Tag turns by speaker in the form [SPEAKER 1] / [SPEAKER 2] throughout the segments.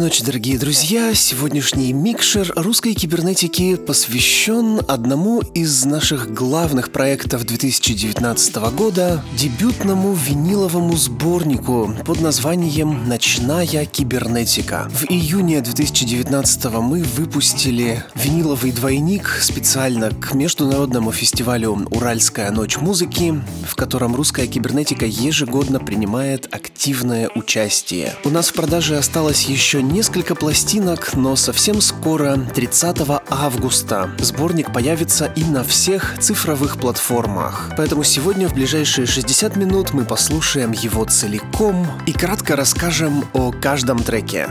[SPEAKER 1] Доброй ночи, дорогие друзья! Сегодняшний микшер русской кибернетики посвящен одному из наших главных проектов 2019 года – дебютному виниловому сборнику под названием «Ночная кибернетика». В июне 2019 мы выпустили виниловый двойник специально к международному фестивалю «Уральская ночь музыки», в котором русская кибернетика ежегодно принимает активное участие. У нас в продаже осталось еще несколько пластинок, но совсем скоро, 30 августа, сборник появится и на всех цифровых платформах. Поэтому сегодня в ближайшие 60 минут мы послушаем его целиком и кратко расскажем о каждом треке.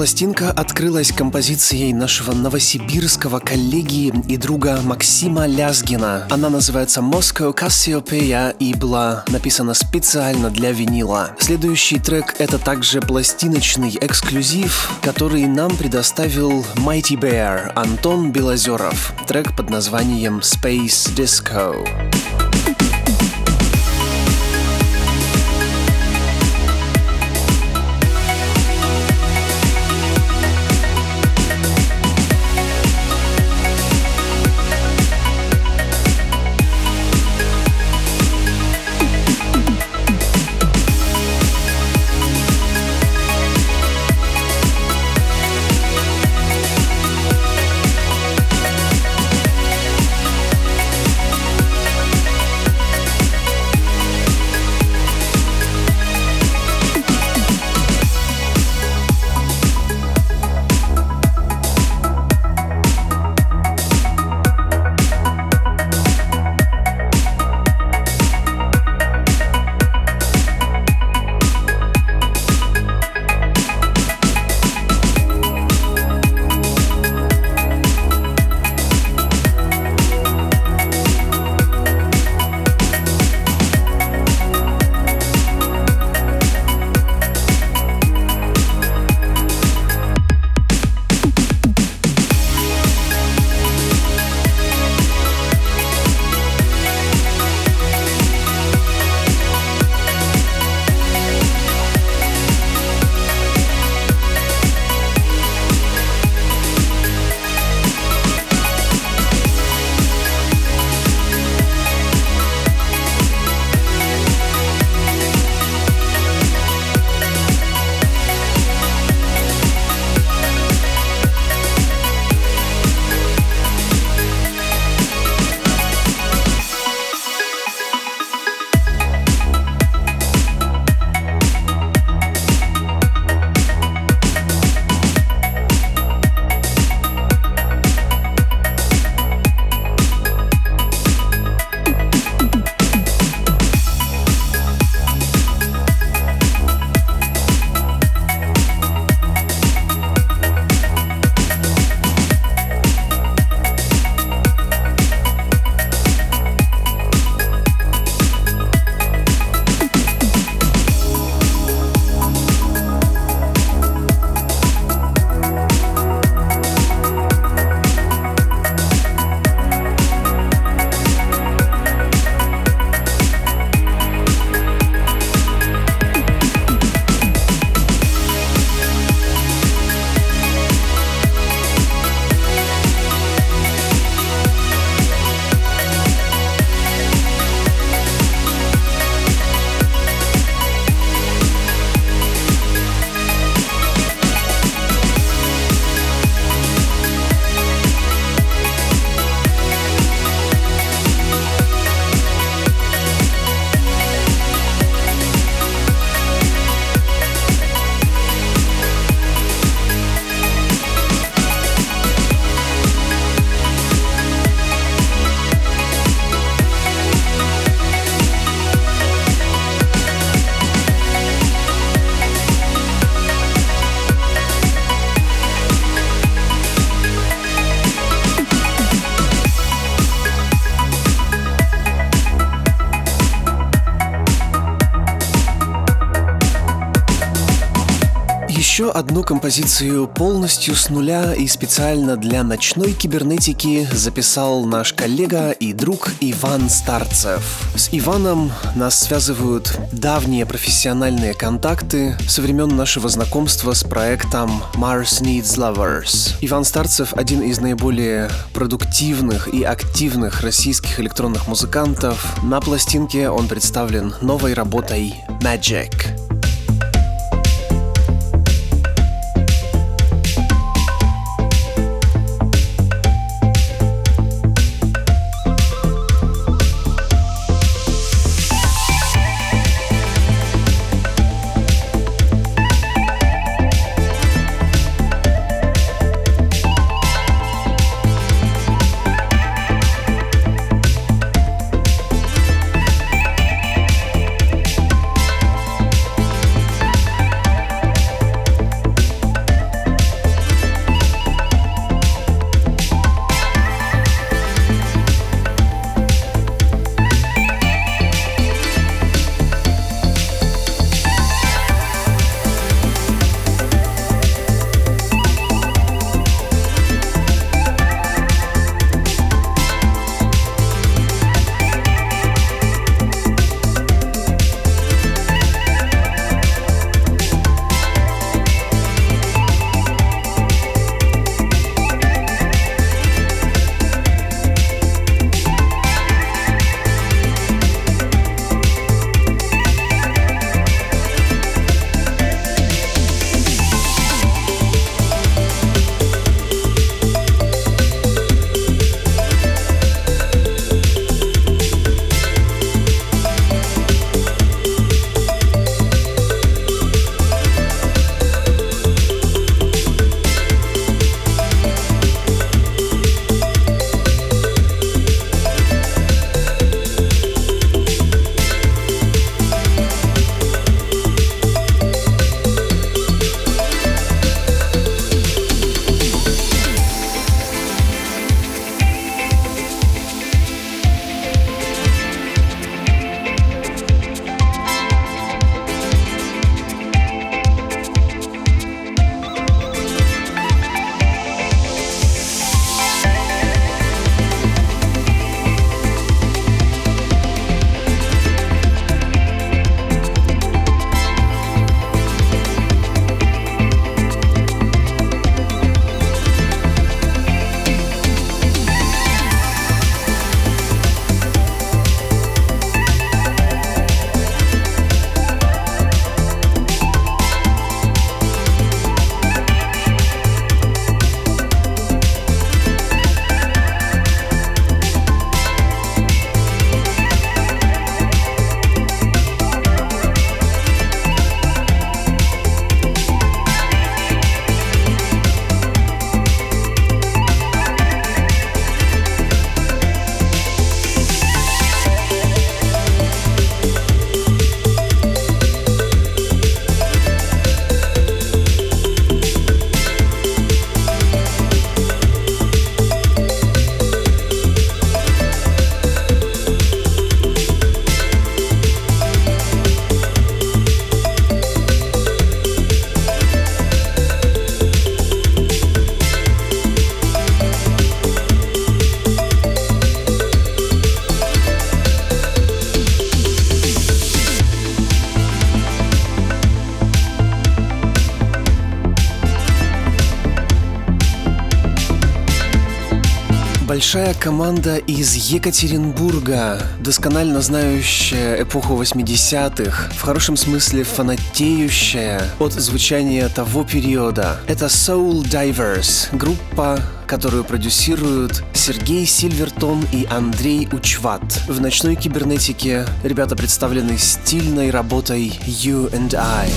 [SPEAKER 1] Пластинка открылась композицией нашего новосибирского коллеги и друга Максима Лязгина. Она называется «Moscow Cassiopeia» и была написана специально для винила. Следующий трек — это также пластиночный эксклюзив, который нам предоставил Mighty Bear Антон Белозеров. Трек под названием «Space Disco». Еще одну композицию полностью с нуля и специально для ночной кибернетики записал наш коллега и друг Иван Старцев. С Иваном нас связывают давние профессиональные контакты со времен нашего знакомства с проектом Mars Needs Lovers. Иван Старцев один из наиболее продуктивных и активных российских электронных музыкантов. На пластинке он представлен новой работой Magic. Большая команда из Екатеринбурга, досконально знающая эпоху 80-х, в хорошем смысле фанатеющая от звучания того периода. Это Soul Divers, группа, которую продюсируют Сергей Сильвертон и Андрей Учват. В ночной кибернетике ребята представлены стильной работой You and I.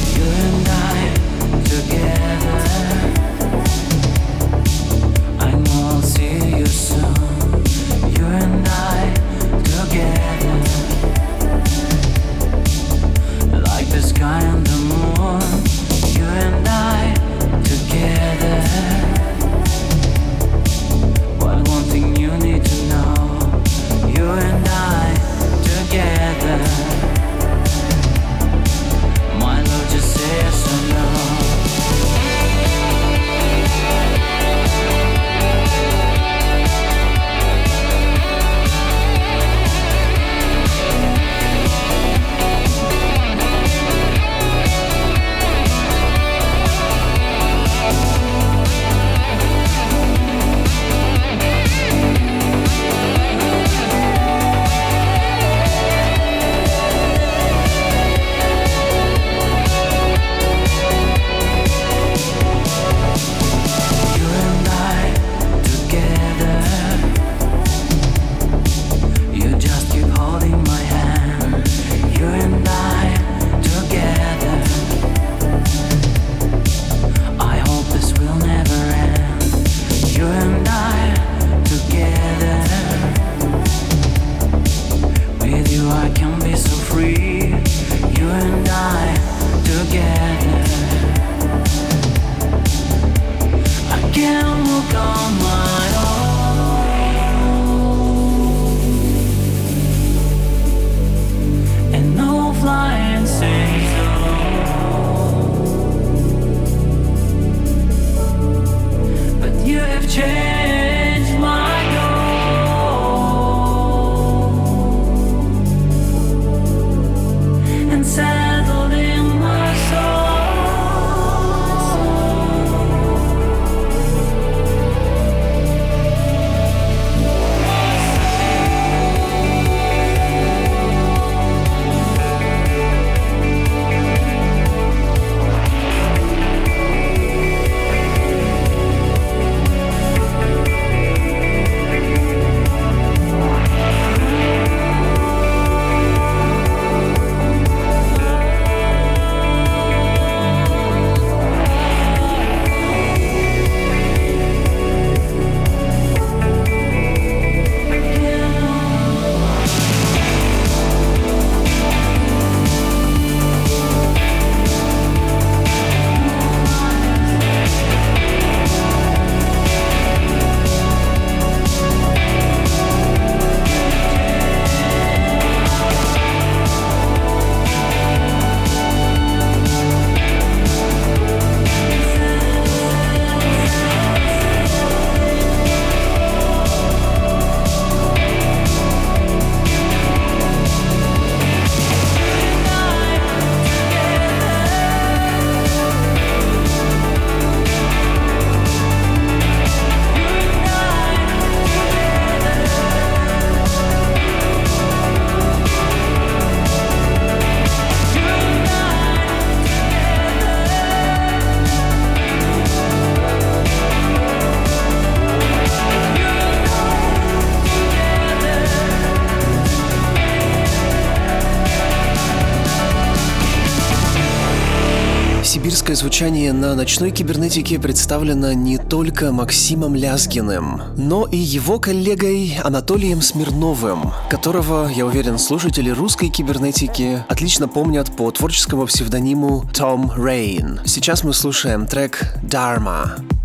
[SPEAKER 1] новосибирское звучание на ночной кибернетике представлено не только Максимом Лязгиным, но и его коллегой Анатолием Смирновым, которого, я уверен, слушатели русской кибернетики отлично помнят по творческому псевдониму Том Рейн. Сейчас мы слушаем трек «Dharma».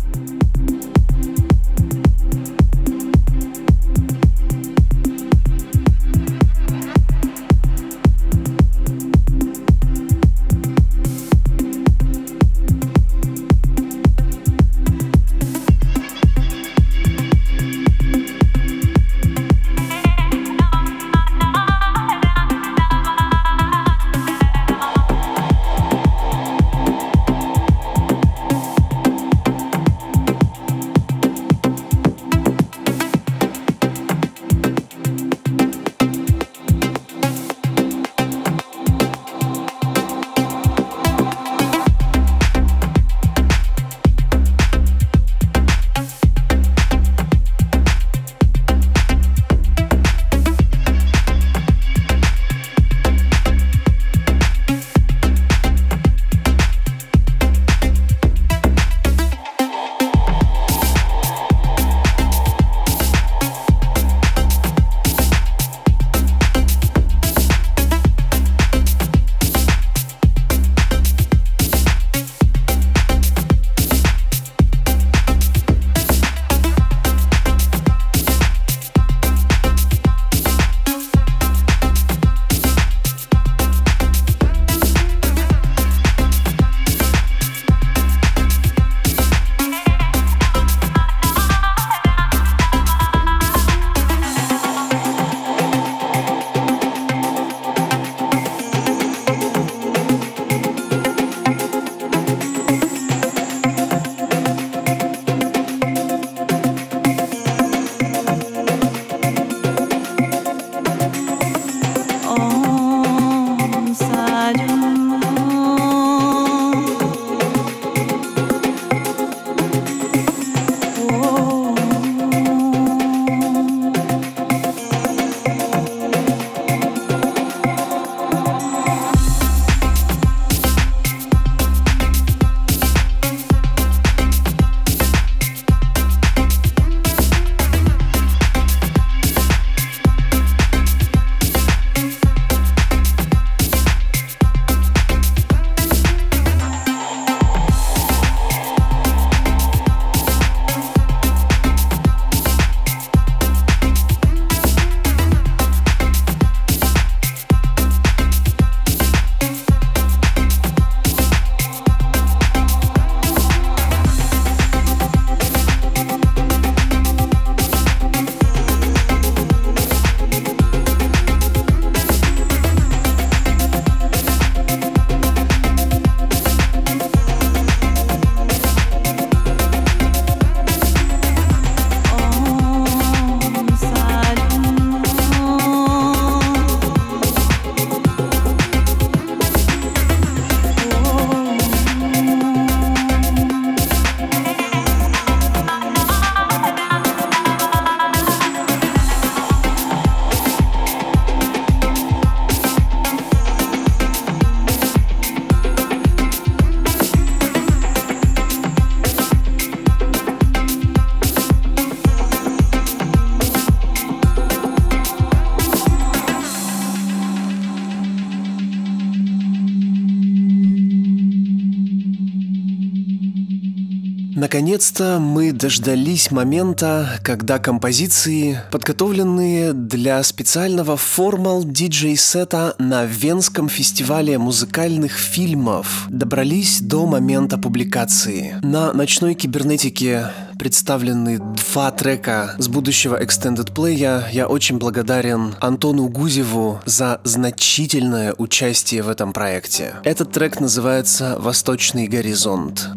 [SPEAKER 1] Наконец-то мы дождались момента, когда композиции, подготовленные для специального формал диджей-сета на Венском фестивале музыкальных фильмов, добрались до момента публикации. На ночной кибернетике представлены два трека с будущего Extended Play. Я очень благодарен Антону Гузеву за значительное участие в этом проекте. Этот трек называется «Восточный горизонт».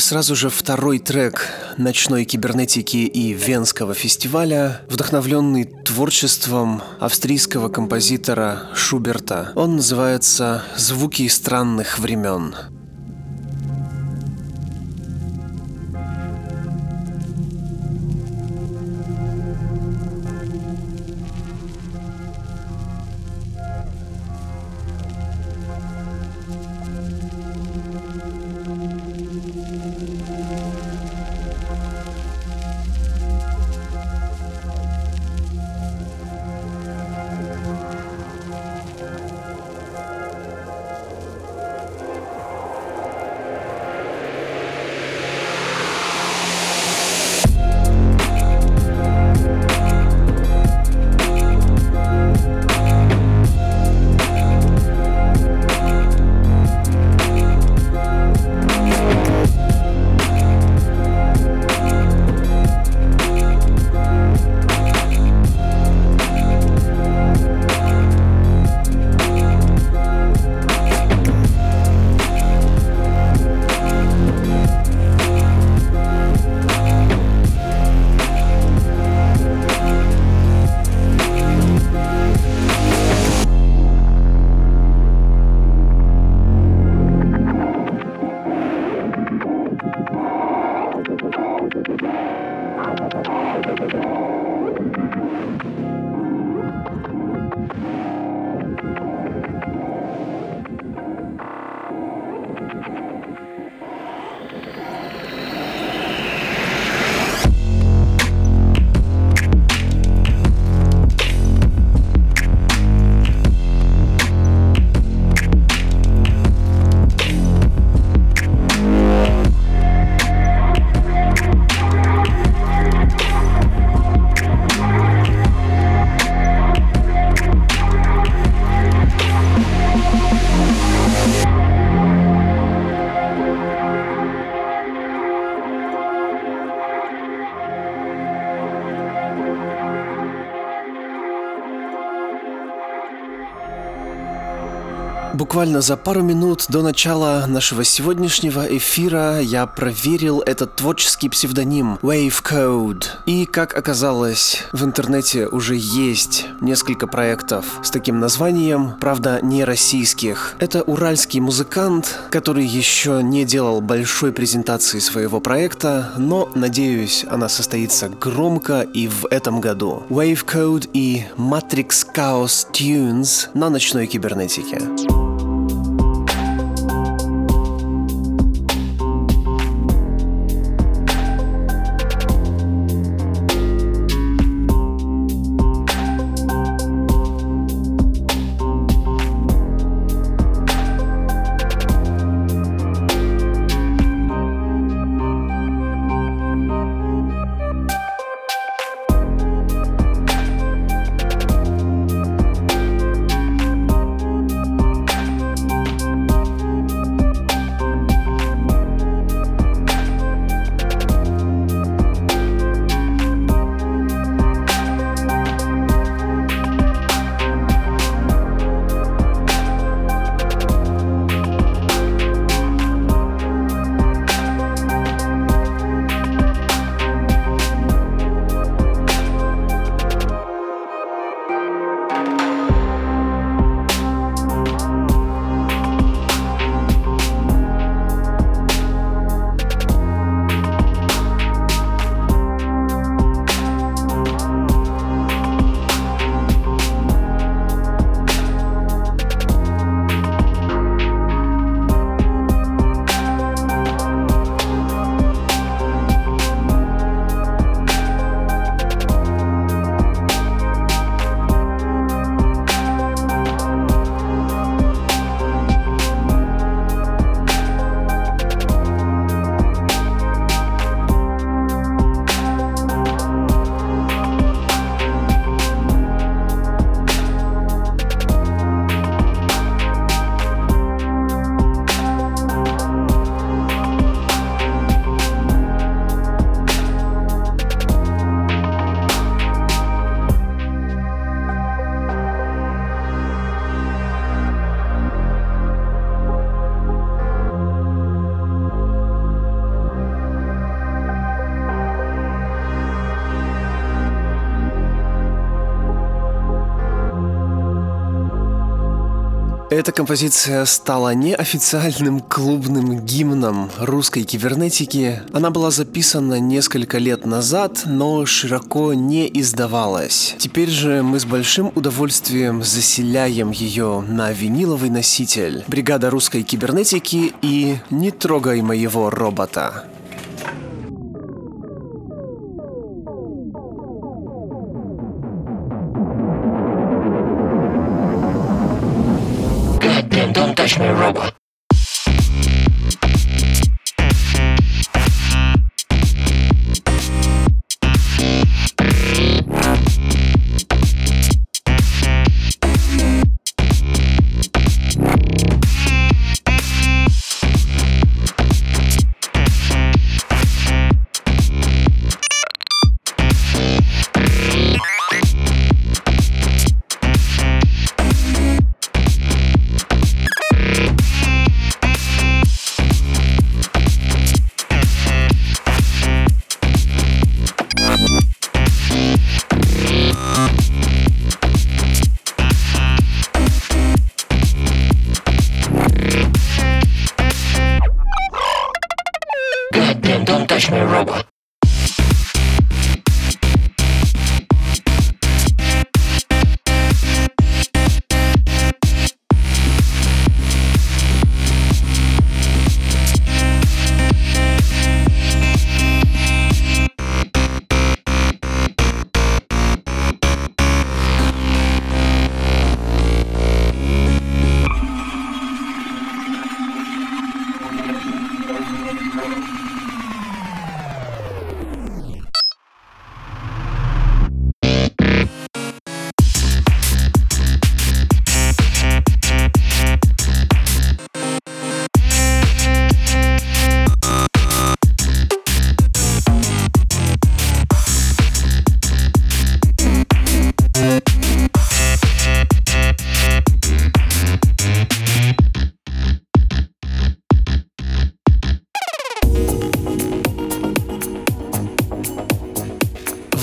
[SPEAKER 1] Сразу же второй трек ночной кибернетики и Венского фестиваля, вдохновленный творчеством австрийского композитора Шуберта. Он называется «Звуки странных времен». Буквально за пару минут до начала нашего сегодняшнего эфира я проверил этот творческий псевдоним Wave Code. И, как оказалось, в интернете уже есть несколько проектов с таким названием, правда, не российских. Это уральский музыкант, который еще не делал большой презентации своего проекта, но, надеюсь, она состоится громко и в этом году. Wave Code и Matrix Chaos Tunes на ночной кибернетике. Эта композиция стала неофициальным клубным гимном русской кибернетики. Она была записана несколько лет назад, но широко не издавалась. Теперь же мы с большим удовольствием заселяем ее на виниловый носитель. Бригада русской кибернетики и «Не трогай моего робота».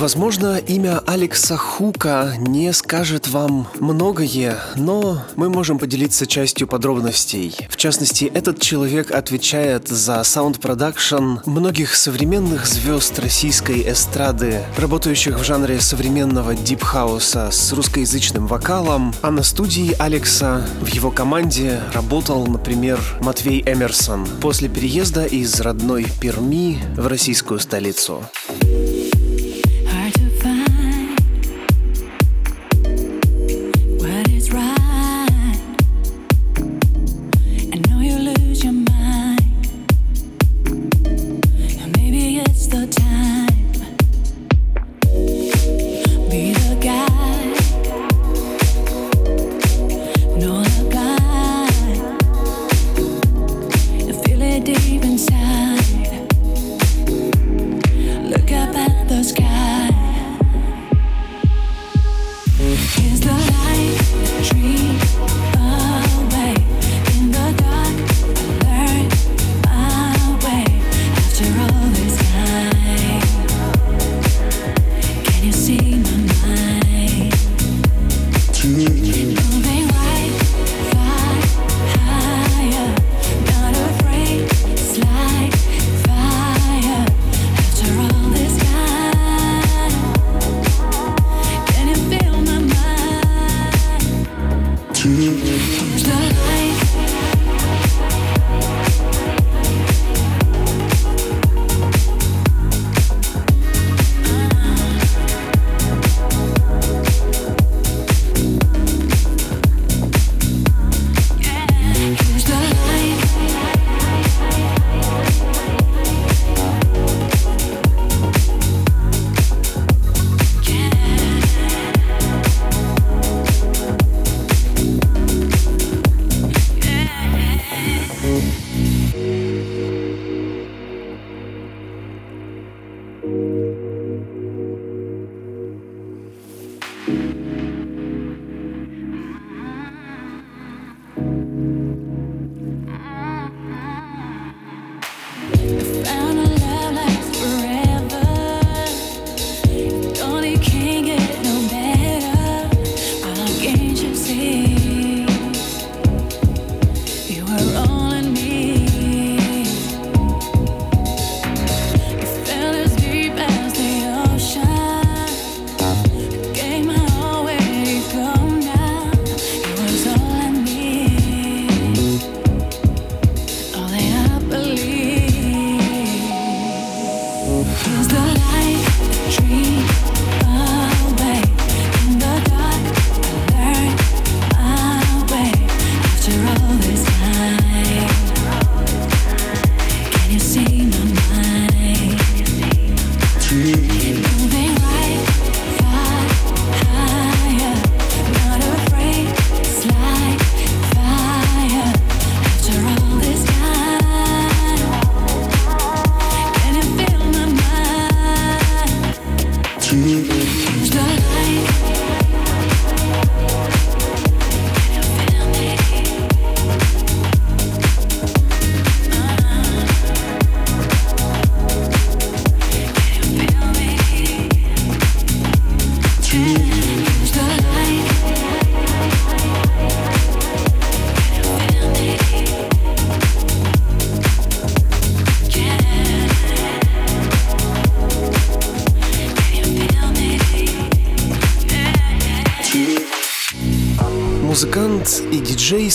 [SPEAKER 1] Возможно, имя Алекса Хука не скажет вам многое, но мы можем поделиться частью подробностей. В частности, этот человек отвечает за саунд-продакшн многих современных звезд российской эстрады, работающих в жанре современного дипхауса с русскоязычным вокалом, а на студии Алекса в его команде работал, например, Матвей Эмерсон после переезда из родной Перми в российскую столицу.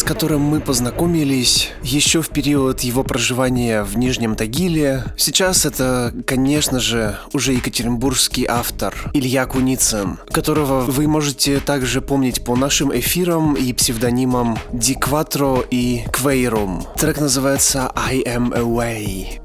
[SPEAKER 1] С которым мы познакомились еще в период его проживания в Нижнем Тагиле. Сейчас это, конечно же, уже екатеринбургский автор Илья Куницын, которого вы можете также помнить по нашим эфирам и псевдонимам Дикватро и Квейрум. Трек называется I Am Away.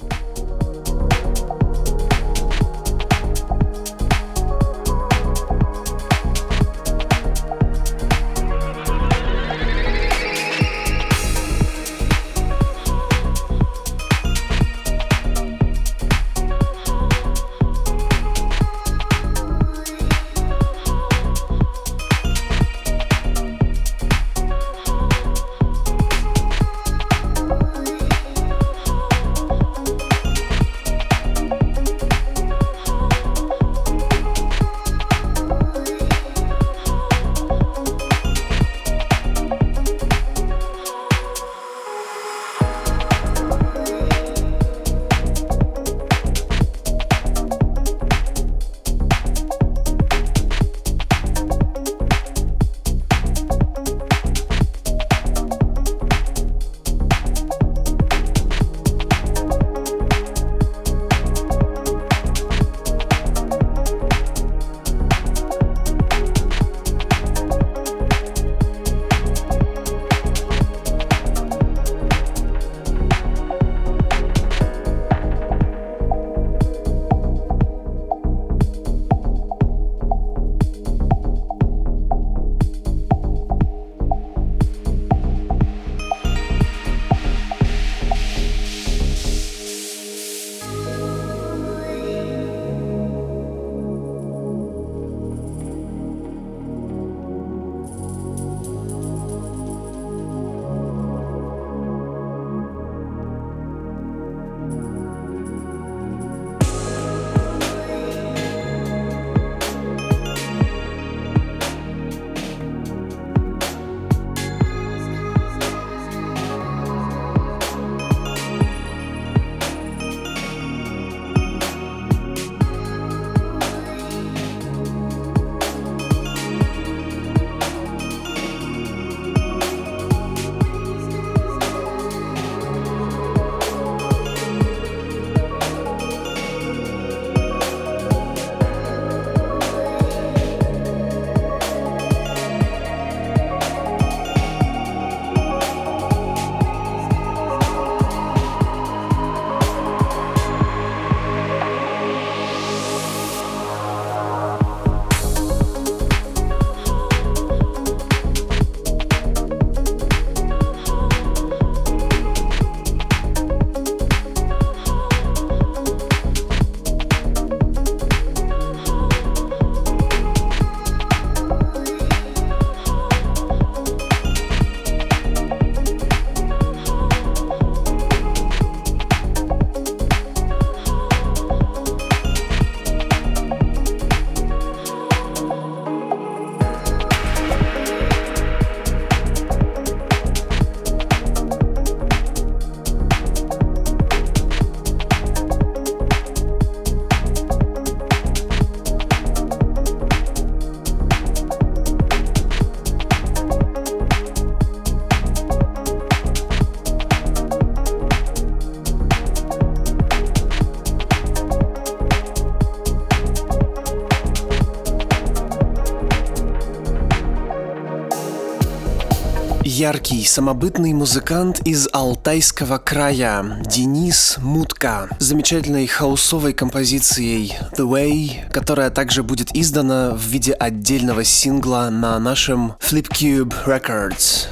[SPEAKER 1] Яркий, самобытный музыкант из Алтайского края Денис Мутка замечательной хаусовой композицией The Way, которая также будет издана в виде отдельного сингла на нашем Flipcube Records.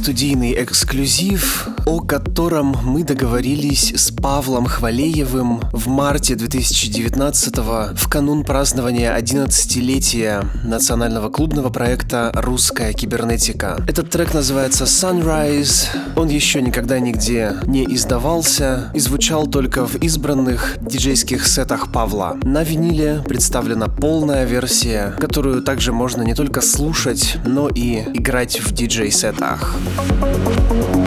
[SPEAKER 1] Студийный эксклюзив, котором мы договорились с Павлом Хвалеевым в марте 2019 в канун празднования 11-летия национального клубного проекта «Русская кибернетика». Этот трек называется «Sunrise». Он еще никогда нигде не издавался и звучал только в избранных диджейских сетах Павла. На виниле представлена полная версия, которую также можно не только слушать, но и играть в диджей-сетах. Единственная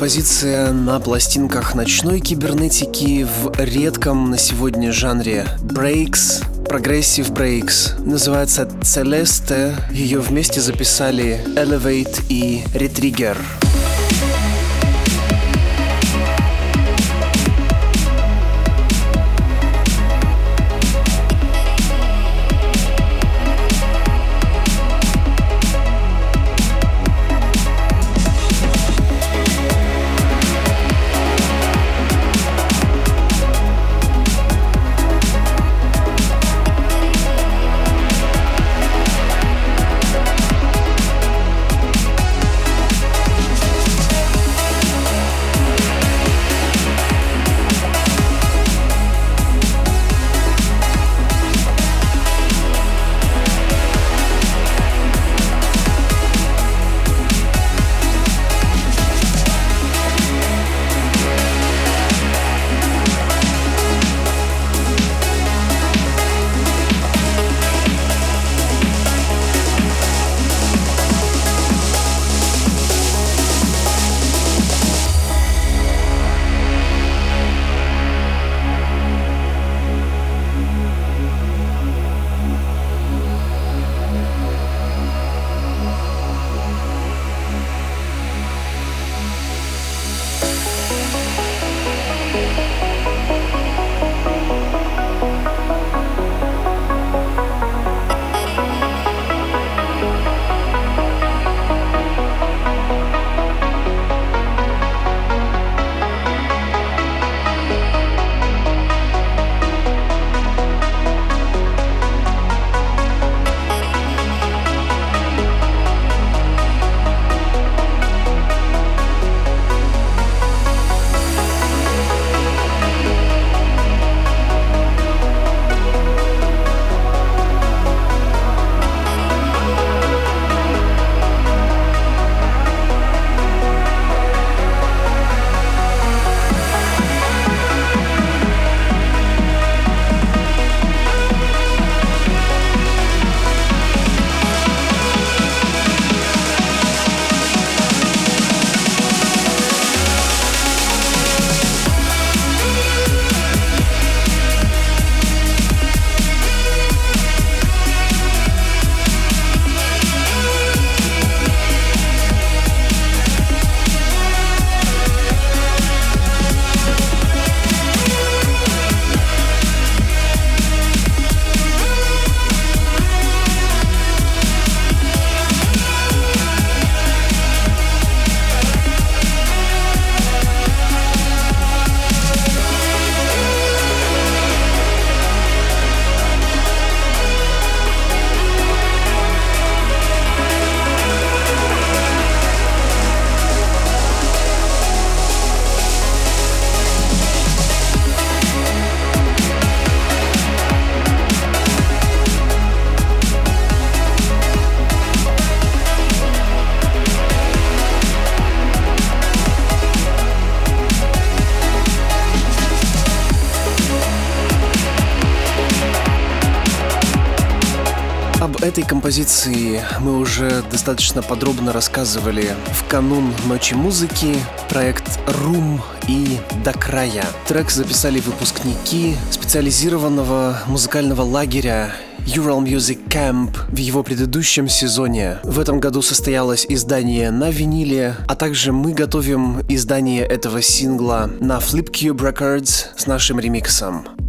[SPEAKER 1] композиция на пластинках ночной кибернетики в редком на сегодня жанре breaks, прогрессив breaks. Называется Celeste. Ее вместе записали Elevate и Retrigger.
[SPEAKER 2] Композиции мы уже достаточно подробно рассказывали в канун Ночи музыки, проект Room и До края. Трек записали выпускники специализированного музыкального лагеря Ural Music Camp в его предыдущем сезоне. В этом году состоялось издание на виниле, а также мы готовим издание этого сингла на Flipcube Records с нашим ремиксом.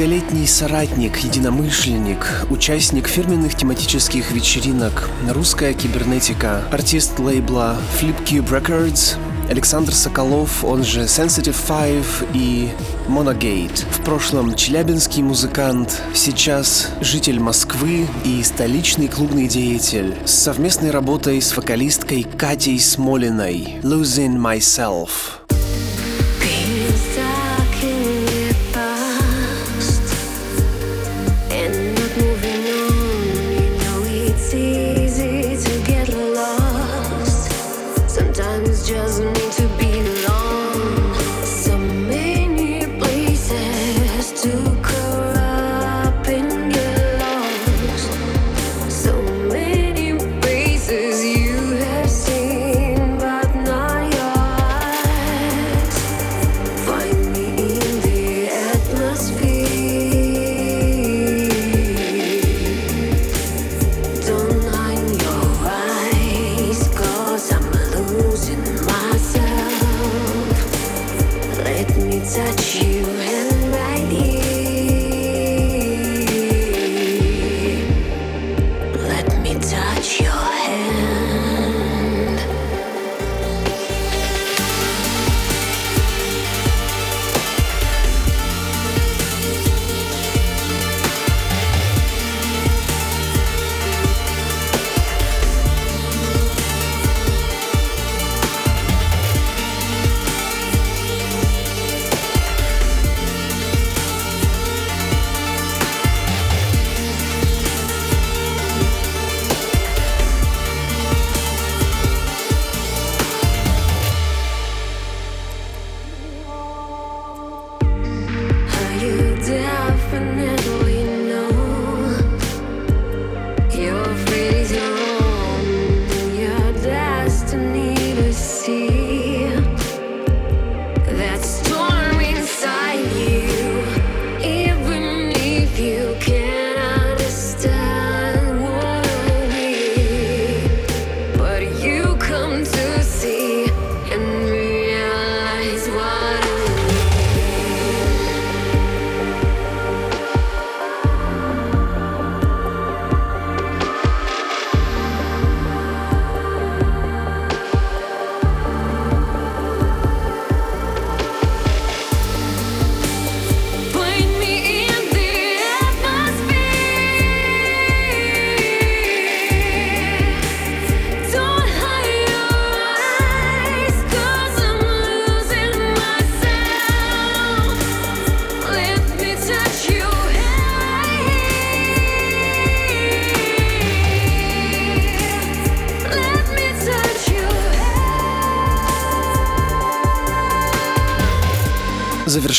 [SPEAKER 2] Многолетний соратник, единомышленник, участник фирменных тематических вечеринок, русская кибернетика, артист лейбла Flipcube Records, Александр Соколов, он же Sensitive Five и Monogate. В прошлом челябинский музыкант, сейчас житель Москвы и столичный клубный деятель с совместной работой с вокалисткой Катей Смолиной «Losing Myself».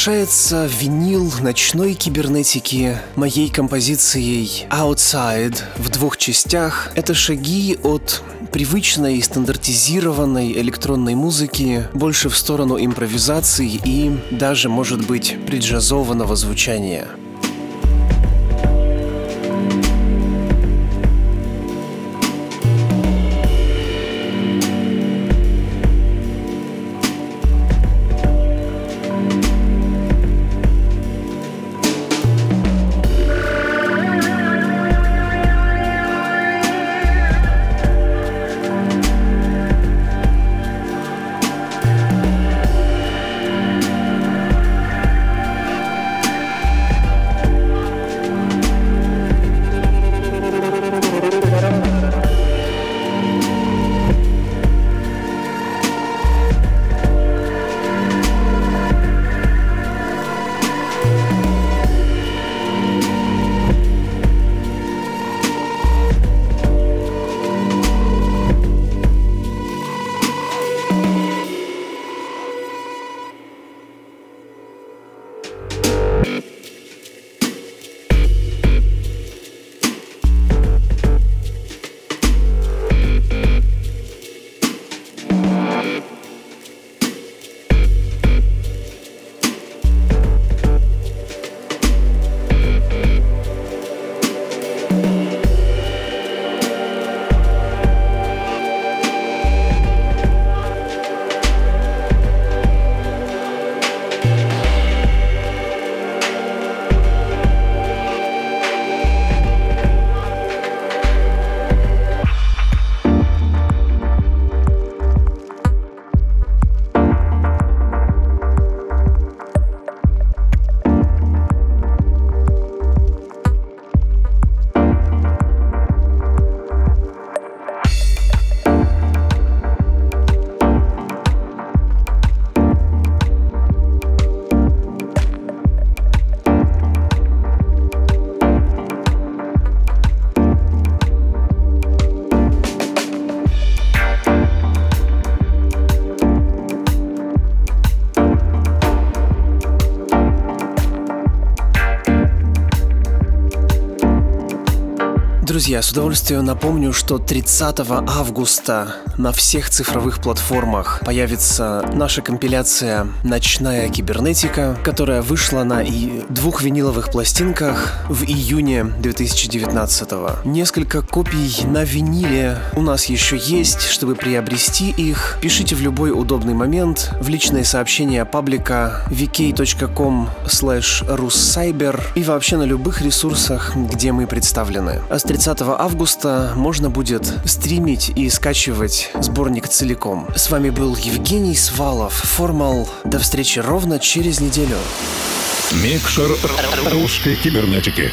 [SPEAKER 1] Завершается винил ночной кибернетики моей композицией Outside в двух частях. Это шаги от привычной и стандартизированной электронной музыки больше в сторону импровизации и даже, может быть, преджазованного звучания. Друзья, с удовольствием напомню, что 30 августа на всех цифровых платформах появится наша компиляция «Ночная кибернетика», которая вышла на и двух виниловых пластинках в июне 2019 Несколько копий на виниле у нас еще есть, чтобы приобрести их. Пишите в любой удобный момент в личные сообщения паблика vk.com slash russcyber и вообще на любых ресурсах, где мы представлены. А с 30 августа можно будет стримить и скачивать сборник целиком. С вами был Евгений Свалов, Формал. До встречи ровно через неделю.
[SPEAKER 3] Микшер русской кибернетики.